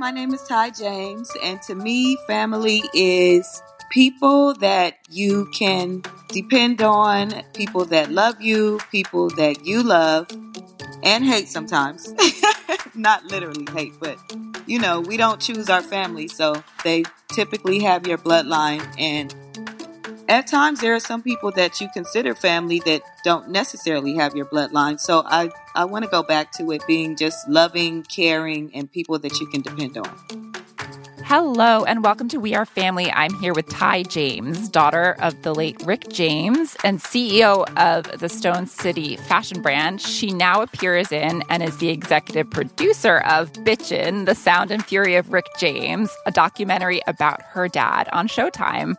my name is Ty James, and to me, family is people that you can depend on, people that love you, people that you love and hate sometimes. Not literally hate, but you know, we don't choose our family, so they typically have your bloodline and at times there are some people that you consider family that don't necessarily have your bloodline. So I, I want to go back to it being just loving, caring, and people that you can depend on. Hello, and welcome to We Are Family. I'm here with Ty James, daughter of the late Rick James and CEO of the Stone City fashion brand. She now appears in and is the executive producer of Bitchin', The Sound and Fury of Rick James, a documentary about her dad on Showtime.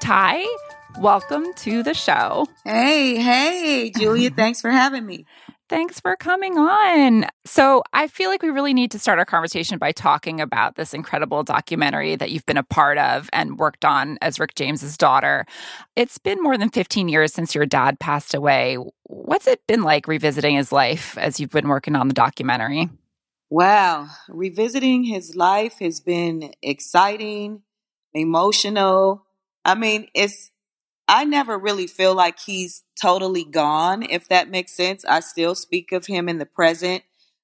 Ty, welcome to the show. Hey, hey, Julia, thanks for having me. Thanks for coming on. So, I feel like we really need to start our conversation by talking about this incredible documentary that you've been a part of and worked on as Rick James's daughter. It's been more than 15 years since your dad passed away. What's it been like revisiting his life as you've been working on the documentary? Wow, revisiting his life has been exciting, emotional, I mean, it's, I never really feel like he's totally gone, if that makes sense. I still speak of him in the present.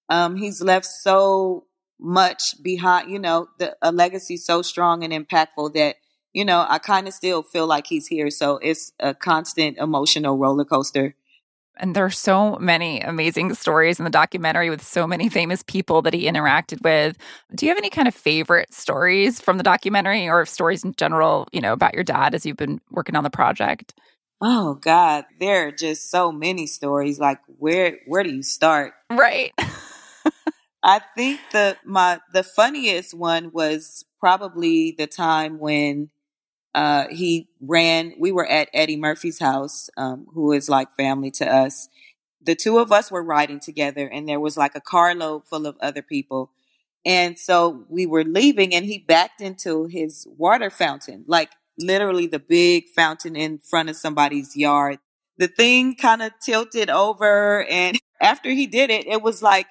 Um, he's left so much behind, you know, the, a legacy so strong and impactful that, you know, I kind of still feel like he's here. So it's a constant emotional roller coaster and there are so many amazing stories in the documentary with so many famous people that he interacted with. Do you have any kind of favorite stories from the documentary or stories in general, you know, about your dad as you've been working on the project? Oh God, there are just so many stories. Like where where do you start? Right. I think the my the funniest one was probably the time when uh, he ran, we were at Eddie Murphy's house, um, who is like family to us. The two of us were riding together and there was like a carload full of other people. And so we were leaving and he backed into his water fountain, like literally the big fountain in front of somebody's yard. The thing kind of tilted over and after he did it, it was like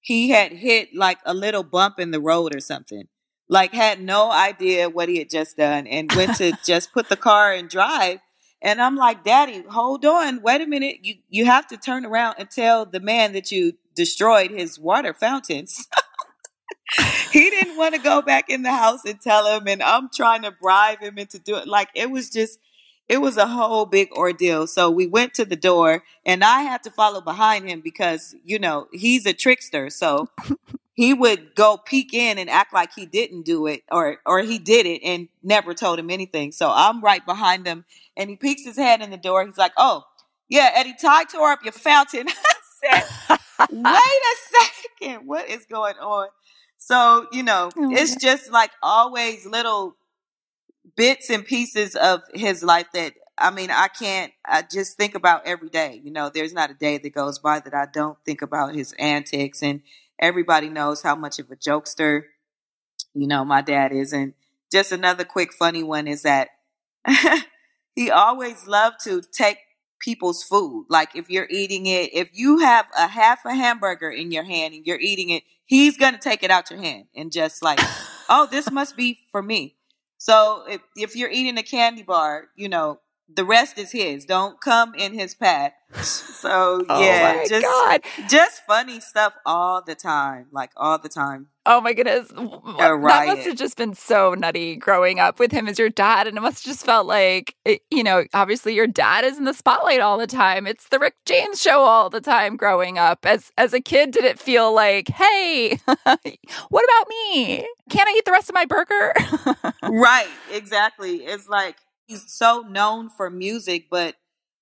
he had hit like a little bump in the road or something like had no idea what he had just done and went to just put the car and drive. And I'm like, Daddy, hold on, wait a minute. You you have to turn around and tell the man that you destroyed his water fountains. he didn't want to go back in the house and tell him, and I'm trying to bribe him into doing like it was just it was a whole big ordeal. So we went to the door and I had to follow behind him because, you know, he's a trickster. So he would go peek in and act like he didn't do it or or he did it and never told him anything. So I'm right behind him and he peeks his head in the door. He's like, "Oh, yeah, Eddie Ty tore up your fountain." I said, "Wait a second, what is going on?" So you know, oh, it's God. just like always little bits and pieces of his life that I mean, I can't. I just think about every day. You know, there's not a day that goes by that I don't think about his antics and everybody knows how much of a jokester, you know, my dad is. And just another quick funny one is that he always loved to take people's food. Like if you're eating it, if you have a half a hamburger in your hand and you're eating it, he's going to take it out your hand and just like, oh, this must be for me. So if, if you're eating a candy bar, you know, the rest is his. Don't come in his path. So oh yeah, just God. just funny stuff all the time, like all the time. Oh my goodness, that must have just been so nutty growing up with him as your dad, and it must have just felt like it, you know, obviously your dad is in the spotlight all the time. It's the Rick James show all the time growing up. As as a kid, did it feel like, hey, what about me? Can't I eat the rest of my burger? right, exactly. It's like he's so known for music, but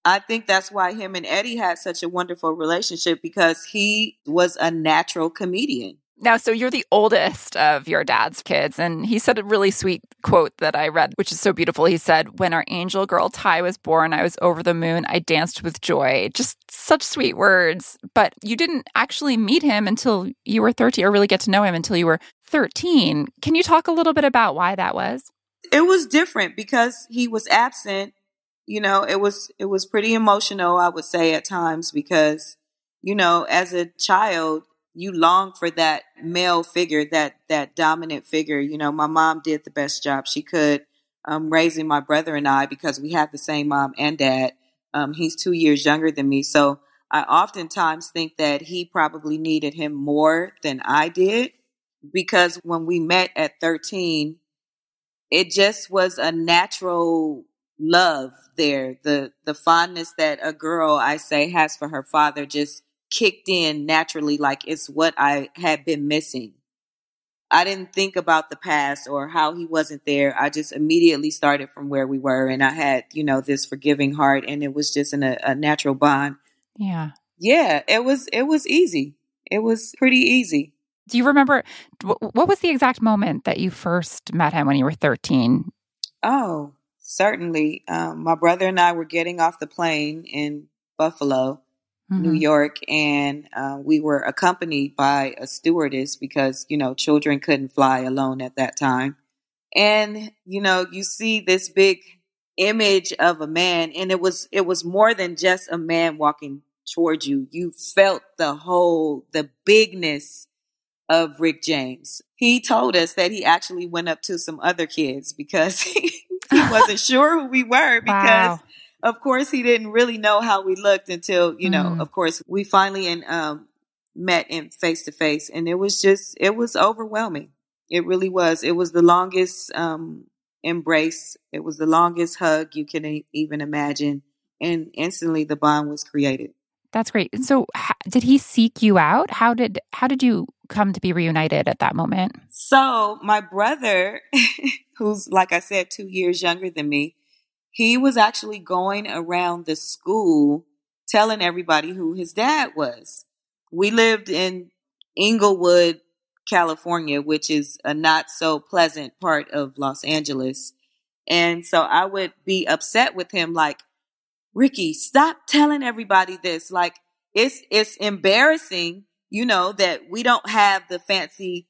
I think that's why him and Eddie had such a wonderful relationship because he was a natural comedian. Now, so you're the oldest of your dad's kids, and he said a really sweet quote that I read, which is so beautiful. He said, When our angel girl Ty was born, I was over the moon. I danced with joy. Just such sweet words. But you didn't actually meet him until you were 13, or really get to know him until you were 13. Can you talk a little bit about why that was? It was different because he was absent. You know, it was it was pretty emotional, I would say at times because, you know, as a child, you long for that male figure, that that dominant figure. You know, my mom did the best job she could um, raising my brother and I because we have the same mom and dad. Um, he's two years younger than me, so I oftentimes think that he probably needed him more than I did because when we met at 13, it just was a natural love there. The the fondness that a girl I say has for her father just kicked in naturally like it's what I had been missing. I didn't think about the past or how he wasn't there. I just immediately started from where we were and I had, you know, this forgiving heart and it was just in a, a natural bond. Yeah. Yeah, it was it was easy. It was pretty easy. Do you remember what was the exact moment that you first met him when you were 13? Oh, certainly. Um, my brother and I were getting off the plane in Buffalo mm-hmm. New York, and uh, we were accompanied by a stewardess because you know children couldn't fly alone at that time. And you know, you see this big image of a man, and it was it was more than just a man walking towards you. You felt the whole the bigness of Rick James. He told us that he actually went up to some other kids because he, he wasn't sure who we were because wow of course, he didn't really know how we looked until, you know, mm. of course, we finally and um, met in face to face, and it was just, it was overwhelming. It really was. It was the longest um, embrace. It was the longest hug you can even imagine, and instantly the bond was created. That's great. And so, did he seek you out? How did how did you come to be reunited at that moment? So, my brother, who's like I said, two years younger than me, he was actually going around the school telling everybody who his dad was. We lived in Inglewood, California, which is a not so pleasant part of Los Angeles. And so I would be upset with him like, Ricky, stop telling everybody this. Like it's it's embarrassing, you know, that we don't have the fancy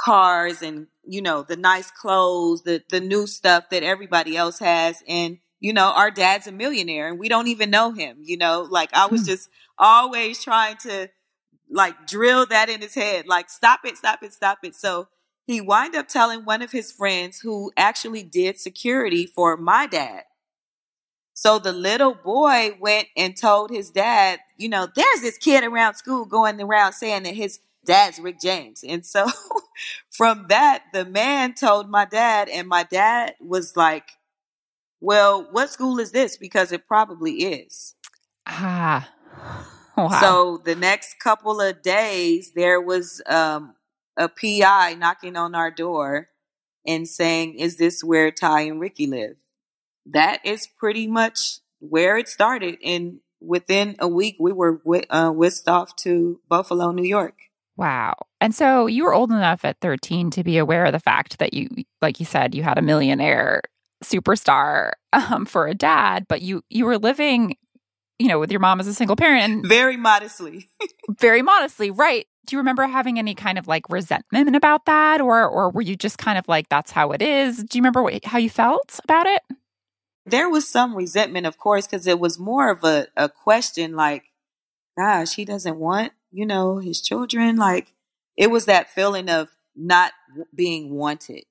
cars and you know the nice clothes the the new stuff that everybody else has. And you know our dad's a millionaire and we don't even know him you know? Like i was hmm. just always trying to like drill that in his head. Like stop it stop it stop it. So he wind up telling one of his friends who actually did security for my dad so the little boy went and told his dad you know there's this kid around school going around saying that his dad's Rick James. And so from that, the man told my dad, and my dad was like, Well, what school is this? Because it probably is. Ah. Wow. So the next couple of days, there was um, a PI knocking on our door and saying, Is this where Ty and Ricky live? That is pretty much where it started. And within a week, we were uh, whisked off to Buffalo, New York. Wow. And so you were old enough at 13 to be aware of the fact that you, like you said, you had a millionaire superstar um, for a dad, but you you were living, you know, with your mom as a single parent. Very modestly. very modestly, right. Do you remember having any kind of like resentment about that? Or or were you just kind of like, that's how it is? Do you remember what, how you felt about it? There was some resentment, of course, because it was more of a, a question like, gosh, he doesn't want you know, his children. Like it was that feeling of not being wanted.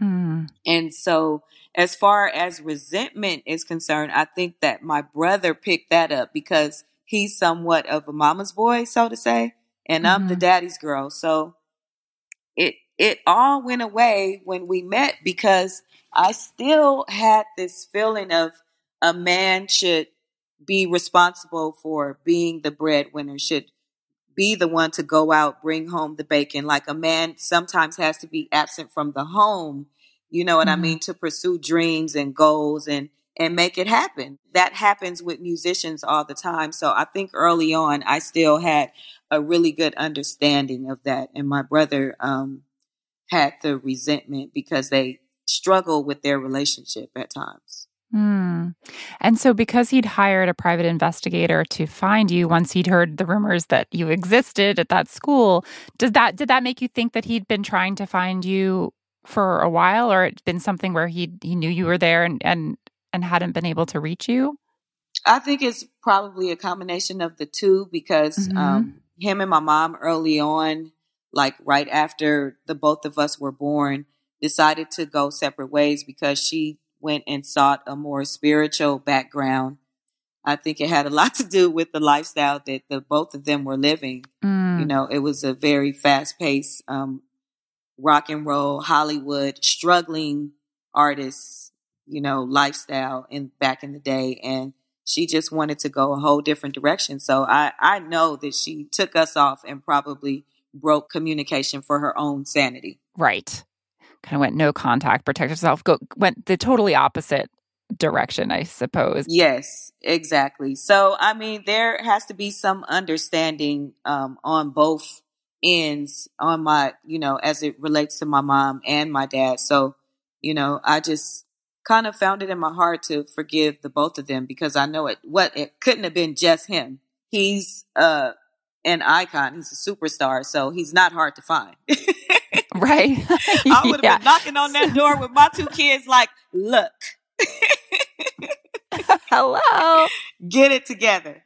Mm. And so, as far as resentment is concerned, I think that my brother picked that up because he's somewhat of a mama's boy, so to say, and mm-hmm. I'm the mm-hmm. daddy's girl. So it it all went away when we met because I still had this feeling of a man should be responsible for being the breadwinner, should be the one to go out, bring home the bacon. Like a man sometimes has to be absent from the home, you know what mm-hmm. I mean, to pursue dreams and goals and and make it happen. That happens with musicians all the time. So I think early on, I still had a really good understanding of that. And my brother um, had the resentment because they struggle with their relationship at times. Mm. And so, because he'd hired a private investigator to find you once he'd heard the rumors that you existed at that school, does that did that make you think that he'd been trying to find you for a while, or it's been something where he he knew you were there and and and hadn't been able to reach you? I think it's probably a combination of the two because mm-hmm. um, him and my mom early on, like right after the both of us were born, decided to go separate ways because she went and sought a more spiritual background. I think it had a lot to do with the lifestyle that the both of them were living. Mm. You know, it was a very fast paced um, rock and roll Hollywood struggling artists, you know, lifestyle in back in the day and she just wanted to go a whole different direction. So I I know that she took us off and probably broke communication for her own sanity. Right kind of went no contact, protect yourself, go went the totally opposite direction, I suppose. Yes, exactly. So I mean, there has to be some understanding um, on both ends on my, you know, as it relates to my mom and my dad. So, you know, I just kind of found it in my heart to forgive the both of them because I know it what it couldn't have been just him. He's uh an icon, he's a superstar, so he's not hard to find. Right. I would have yeah. been knocking on that door with my two kids, like, look. Hello. Get it together.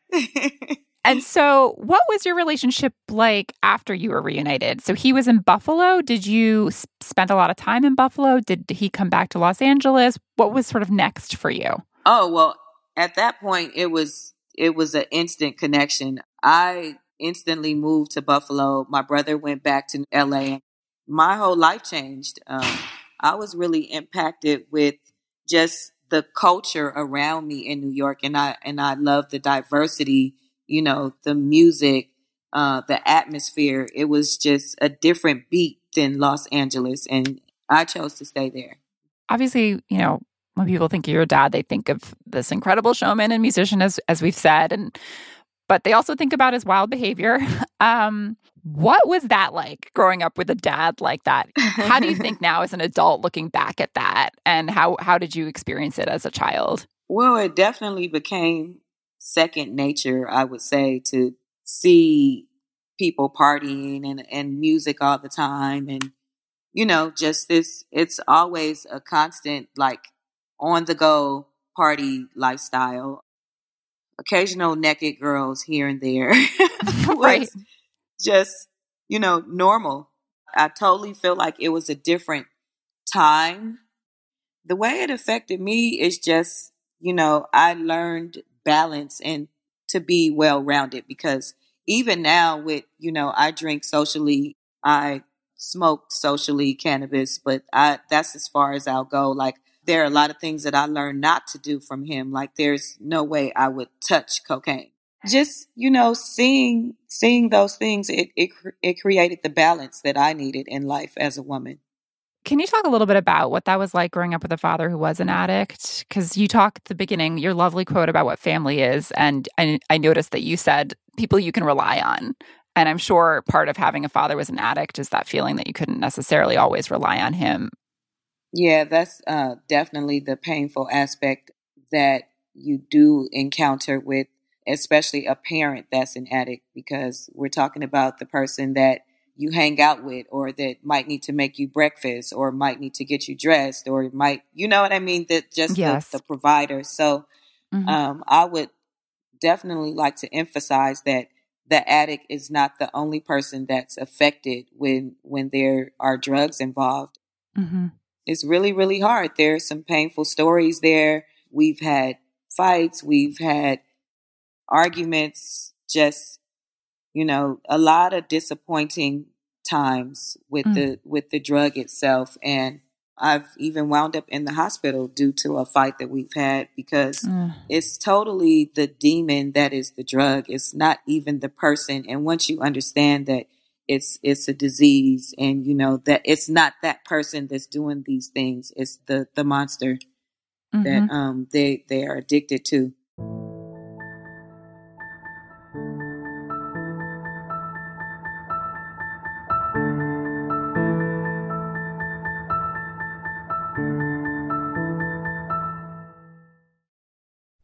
and so, what was your relationship like after you were reunited? So, he was in Buffalo. Did you spend a lot of time in Buffalo? Did he come back to Los Angeles? What was sort of next for you? Oh, well, at that point, it was it was an instant connection. I instantly moved to Buffalo. My brother went back to LA my whole life changed. Um, I was really impacted with just the culture around me in New York, and I and I love the diversity. You know, the music, uh, the atmosphere. It was just a different beat than Los Angeles, and I chose to stay there. Obviously, you know, when people think of your dad, they think of this incredible showman and musician, as as we've said, and but they also think about his wild behavior. Um, what was that like growing up with a dad like that? How do you think now as an adult looking back at that and how how did you experience it as a child? Well, it definitely became second nature, I would say, to see people partying and, and music all the time and you know, just this it's always a constant like on the go party lifestyle. Occasional naked girls here and there. right just, you know, normal. I totally feel like it was a different time. The way it affected me is just, you know, I learned balance and to be well rounded because even now with, you know, I drink socially, I smoke socially cannabis, but I that's as far as I'll go. Like there are a lot of things that I learned not to do from him. Like there's no way I would touch cocaine just you know seeing seeing those things it, it it created the balance that i needed in life as a woman. Can you talk a little bit about what that was like growing up with a father who was an addict? Because you talk at the beginning your lovely quote about what family is and I, I noticed that you said people you can rely on. And i'm sure part of having a father was an addict is that feeling that you couldn't necessarily always rely on him. Yeah that's uh, definitely the painful aspect that you do encounter with especially a parent that's an addict, because we're talking about the person that you hang out with or that might need to make you breakfast or might need to get you dressed or might, you know what I mean? That just yes. the, the, provider. So mm-hmm. um, I would definitely like to emphasize that the addict is not the only person that's affected when when there are drugs involved. Mm-hmm. It's really really hard. There are some painful stories there. We've had fights. We've had arguments, just, you know, a lot of disappointing times with mm. the with the drug itself and I've even wound up in the hospital due to a fight that we've had because mm. it's totally the demon that is the drug. It's not even the person. And once you understand that it's it's a disease and you know that it's not that person that's doing these things, it's the the monster mm-hmm. that um, they they are addicted to.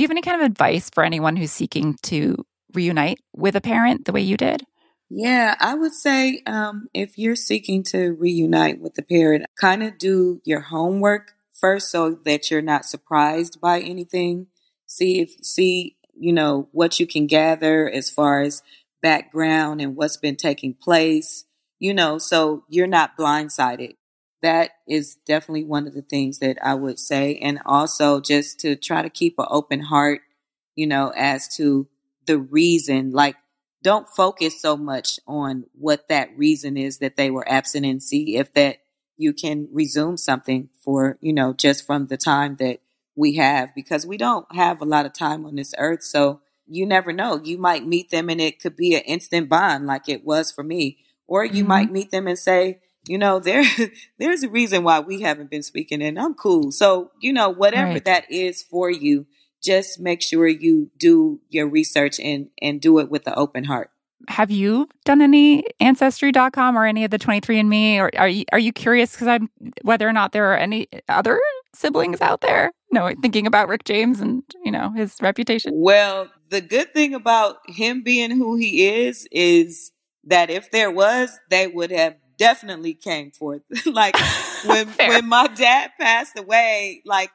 Do you have any kind of advice for anyone who's seeking to reunite with a parent the way you did? Yeah, I would say um, if you're seeking to reunite with a parent, kind of do your homework first so that you're not surprised by anything. See if see you know what you can gather as far as background and what's been taking place. You know, so you're not blindsided that is definitely one of the things that I would say. And also just to try to keep an open heart, you know, as to the reason, like, don't focus so much on what that reason is that they were absent and see if that you can resume something for, you know, just from the time that we have, because we don't have a lot of time on this earth. So you never know. You might meet them and it could be an instant bond like it was for me. Or you mm-hmm. might meet them and say, you know, there there's a reason why we haven't been speaking and I'm cool. So, you know, whatever right. that is for you, just make sure you do your research and and do it with an open heart. Have you done any ancestry.com or any of the 23andme or are you are you curious cuz I'm whether or not there are any other siblings out there? No, thinking about Rick James and, you know, his reputation. Well, the good thing about him being who he is is that if there was, they would have definitely came forth. like when when my dad passed away, like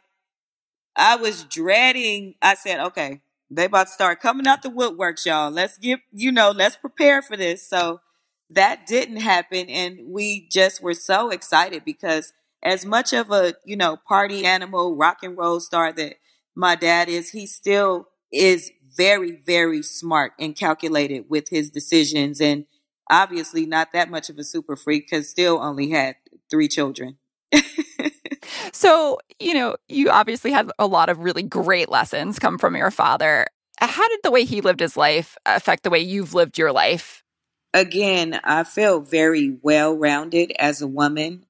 I was dreading. I said, okay, they about to start coming out the woodworks, y'all. Let's get you know, let's prepare for this. So that didn't happen, and we just were so excited because as much of a you know party animal, rock and roll star that my dad is, he still is very very smart and calculated with his decisions and obviously not that much of a super freak because still only had three children. so, you know, you obviously had a lot of really great lessons come from your father. How did the way he lived his life affect the way you've lived your life? Again, I feel very well rounded as a woman.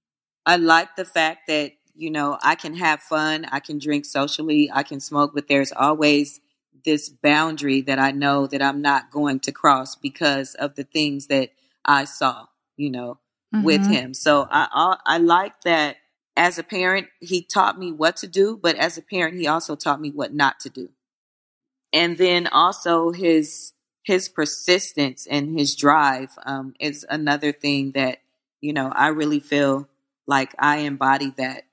I like the fact that, you know, I can have fun, I can drink socially, I can smoke, but there's always this boundary that I know that I'm not going to cross because of the things that I saw, you know, mm-hmm. with him. So I, I I like that as a parent, he taught me what to do, but as a parent, he also taught me what not to do. And then also his his persistence and his drive um, is another thing that you know I really feel like I embody that.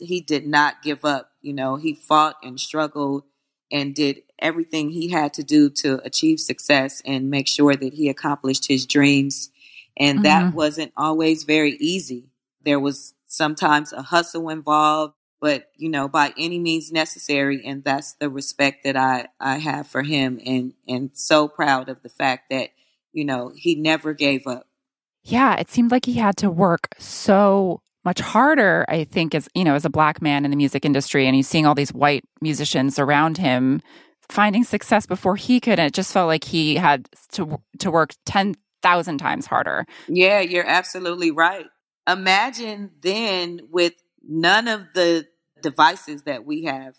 He did not give up. You know, he fought and struggled and did everything he had to do to achieve success and make sure that he accomplished his dreams. And mm-hmm. that wasn't always very easy. There was sometimes a hustle involved, but you know, by any means necessary. And that's the respect that I, I have for him and, and so proud of the fact that, you know, he never gave up. Yeah. It seemed like he had to work so much harder, I think, as you know, as a black man in the music industry, and he's seeing all these white musicians around him finding success before he could. And it just felt like he had to to work ten thousand times harder. Yeah, you're absolutely right. Imagine then with none of the devices that we have.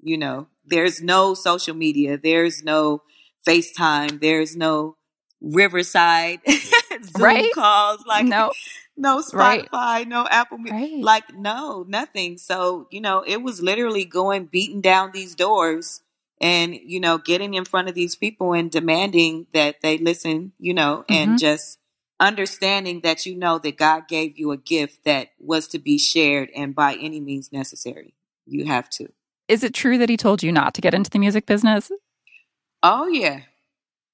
You know, there's no social media, there's no FaceTime, there's no Riverside Zoom Right. calls, like No. no Right. Spotify, no Apple Right. like no, nothing. So, you know, it was literally going beating down these doors and, you know, getting in front of these people and demanding that they listen, you know, and Mhm. just understanding that you know that God gave you a gift that was to be shared and by any means necessary. You have to. Is it true that he told you not to get into the music business? Oh yeah.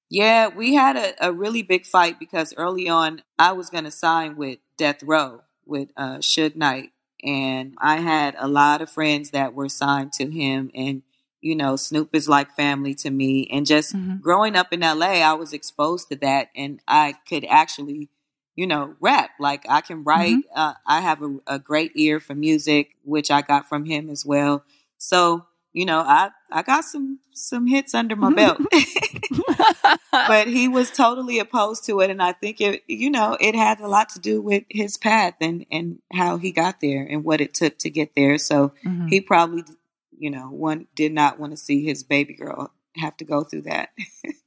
Yeah, we had a, a really big fight because early on I was gonna sign with Death Row with uh Suge Knight and I had a lot of friends that were signed to him and you know, Snoop is like family to me and just Mhm. growing up in LA I was exposed to that and I could actually you know, rap. Like I can write. Uh, I have a, a great ear for music, which I got from him as well. So, you know, I, I got some, some hits under my belt, but he was totally opposed to it. And I think it, you know, it had a lot to do with his path and, and how he got there and what it took to get there. So Mhm. he probably, you know, one did not want to see his baby girl have to go through that.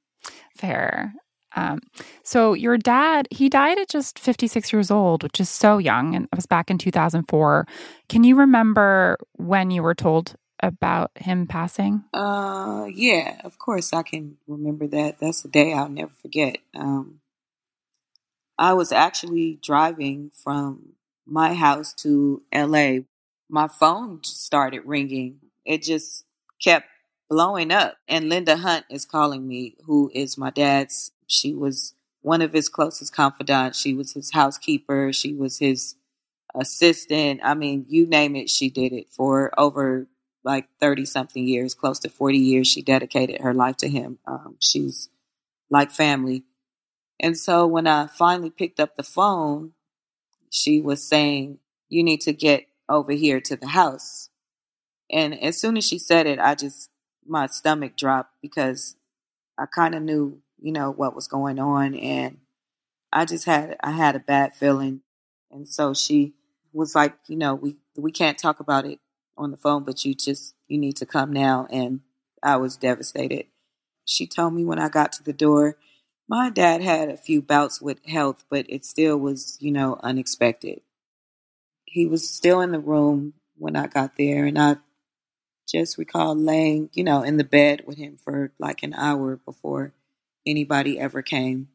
Fair. Um, so your dad, he died at just 56 years old, which is so young, and it was back in 2004. Can you remember when you were told about him passing? Uh, yeah, of course I can remember that. That's a day I'll never forget. Um, I was actually driving from my house to LA. My phone started ringing. It just kept blowing up. And Linda Hunt is calling me, who is my dad's. She was one of his closest confidants. She was his housekeeper. She was his assistant. I mean, you name it, she did it for over like 30 something years, close to 40 years. She dedicated her life to him. Um, she's like family. And so when I finally picked up the phone, she was saying, You need to get over here to the house. And as soon as she said it, I just, my stomach dropped because I kind of knew, you know, what was going on. And I just had, I had a bad feeling. And so she was like, you know, we, we can't talk about it on the phone, but you just, you need to come now. And I was devastated. She told me when I got to the door, my dad had a few bouts with health, but it still was, you know, unexpected. He was still in the room when I got there, and I just recall laying, you know, in the bed with him for like an hour before anybody ever came.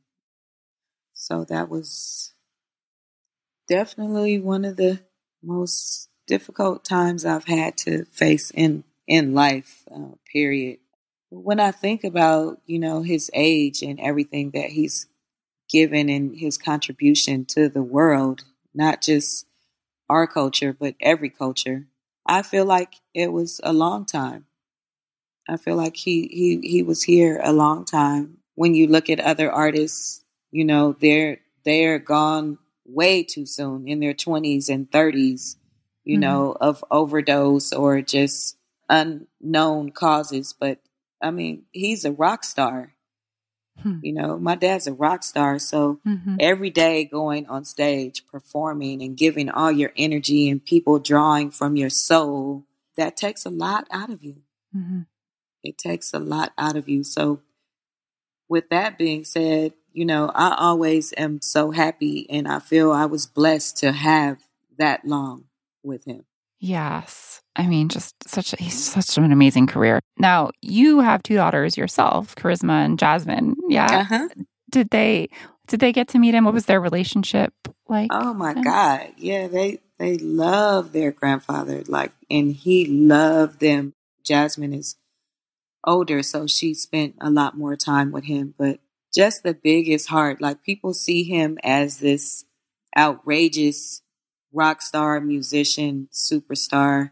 So that was definitely one of the most difficult times I've had to face in in life. Uh, period. When I think about you know his age and everything that he's given and his contribution to the world, not just our culture but every culture, I feel like it was a long time. I feel like he he he was here a long time. When you look at other artists, you know they're they're gone way too soon in their 20s and 30s you Mhm. know of overdose or just unknown causes but i mean he's a rock star Hmm. you know my dad's a rock star so Mhm. every day going on stage performing and giving all your energy and people drawing from your soul that takes a lot out of you Mhm. it takes a lot out of you. So, with that being said, you know, I always am so happy and I feel I was blessed to have that long with him. Yes. I mean, just such a, he's such an amazing career. Now, you have two daughters yourself, Charisma and Jasmine. Yeah. Uh-huh. Did they did they get to meet him? What was their relationship like? Oh my Yeah. God. Yeah, they they love their grandfather. Like and he loved them. Jasmine is older, so she spent a lot more time with him. But just the biggest heart. Like people see him as this outrageous rock star, musician, superstar.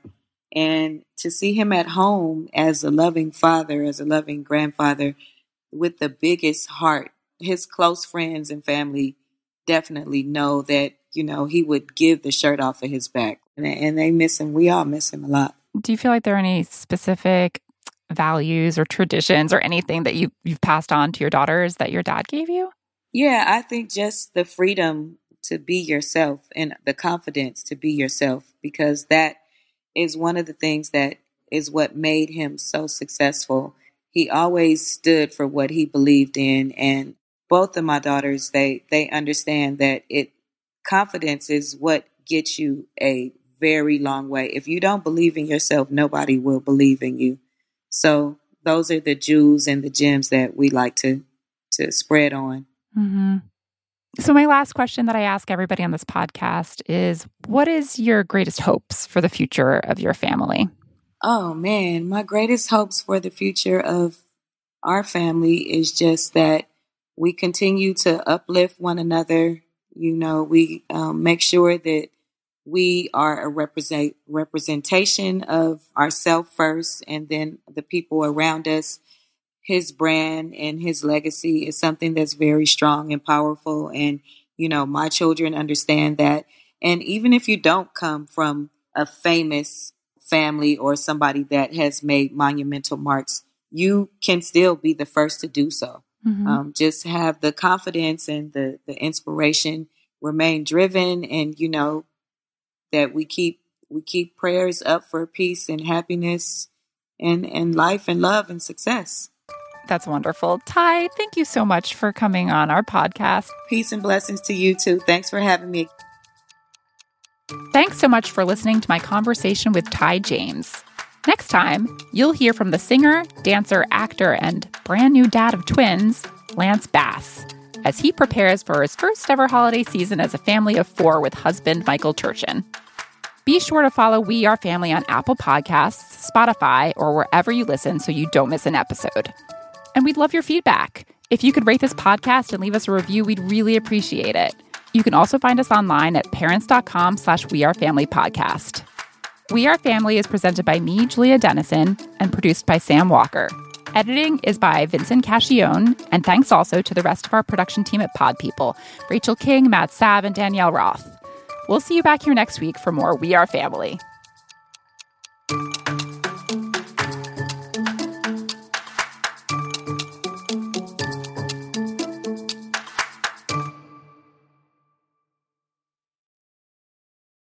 And to see him at home as a loving father, as a loving grandfather, with the biggest heart, his close friends and family definitely know that, you know, he would give the shirt off of his back. And, they miss him. We all miss him a lot. Do you feel like there are any specific values or traditions or anything that you you've passed on to your daughters that your dad gave you? Yeah, I think just the freedom to be yourself and the confidence to be yourself because that is one of the things that is what made him so successful. He always stood for what he believed in and both of my daughters, they they understand that it confidence is what gets you a very long way. If you don't believe in yourself, nobody will believe in you. So those are the jewels and the gems that we like to to spread on. Mm-hmm. So my last question that I ask everybody on this podcast is, what is your greatest hopes for the future of your family? Oh man, my greatest hopes for the future of our family is just that we continue to uplift one another. You know, we um, make sure that we are a represent representation of ourselves first and then the people around us his brand and his legacy is something that's very strong and powerful and you know my children understand that and even if you don't come from a famous family or somebody that has made monumental marks you can still be the first to do so mm-hmm. um, just have the confidence and the the inspiration remain driven and you know that we keep we keep prayers up for peace and happiness and and life and love and success. That's wonderful. Ty, thank you so much for coming on our podcast. Peace and blessings to you too. Thanks for having me. Thanks so much for listening to my conversation with Ty James. Next time, you'll hear from the singer, dancer, actor, and brand new dad of twins, Lance Bass, as he prepares for his first ever holiday season as a family of four with husband Michael Turchin. Be sure to follow We Are Family on Apple Podcasts, Spotify, or wherever you listen so you don't miss an episode. And we'd love your feedback. If you could rate this podcast and leave us a review, we'd really appreciate it. You can also find us online at parents.com slash We Are Family Podcast. We Are Family is presented by me, Julia Dennison, and produced by Sam Walker. Editing is by Vincent Cacchione, and thanks also to the rest of our production team at Pod People Rachel King, Matt Sav, and Danielle Roth. We'll see you back here next week for more We Are Family.